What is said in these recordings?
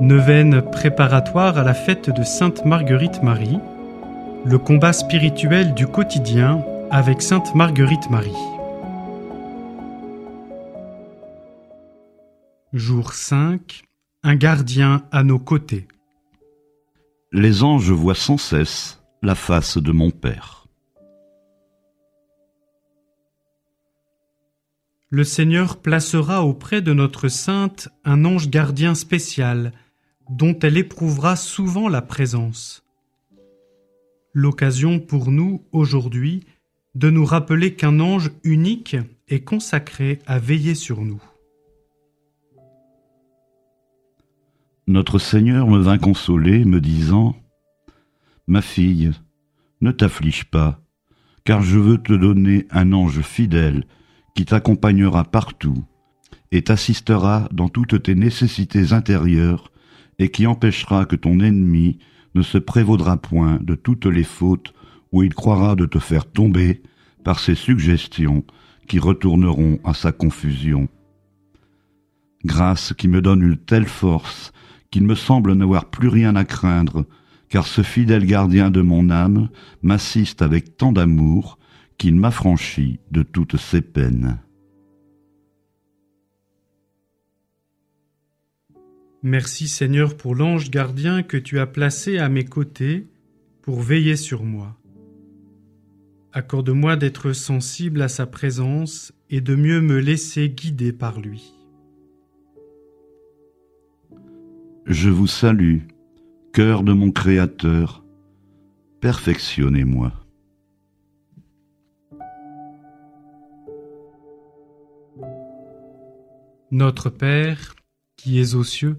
Neuvaine préparatoire à la fête de Sainte Marguerite Marie, le combat spirituel du quotidien avec Sainte Marguerite Marie. Jour 5. Un gardien à nos côtés. Les anges voient sans cesse la face de mon Père. Le Seigneur placera auprès de notre sainte un ange gardien spécial, dont elle éprouvera souvent la présence. L'occasion pour nous, aujourd'hui, de nous rappeler qu'un ange unique est consacré à veiller sur nous. Notre Seigneur me vint consoler, me disant Ma fille, ne t'afflige pas, car je veux te donner un ange fidèle qui t'accompagnera partout et t'assistera dans toutes tes nécessités intérieures et qui empêchera que ton ennemi ne se prévaudra point de toutes les fautes où il croira de te faire tomber par ses suggestions qui retourneront à sa confusion. Grâce qui me donne une telle force qu'il me semble n'avoir plus rien à craindre car ce fidèle gardien de mon âme m'assiste avec tant d'amour qu'il m'affranchit de toutes ses peines. Merci Seigneur pour l'ange gardien que tu as placé à mes côtés pour veiller sur moi. Accorde-moi d'être sensible à sa présence et de mieux me laisser guider par lui. Je vous salue, cœur de mon Créateur, perfectionnez-moi. Notre Père, qui es aux cieux,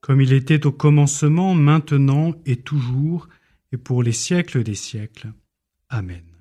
comme il était au commencement, maintenant et toujours, et pour les siècles des siècles. Amen.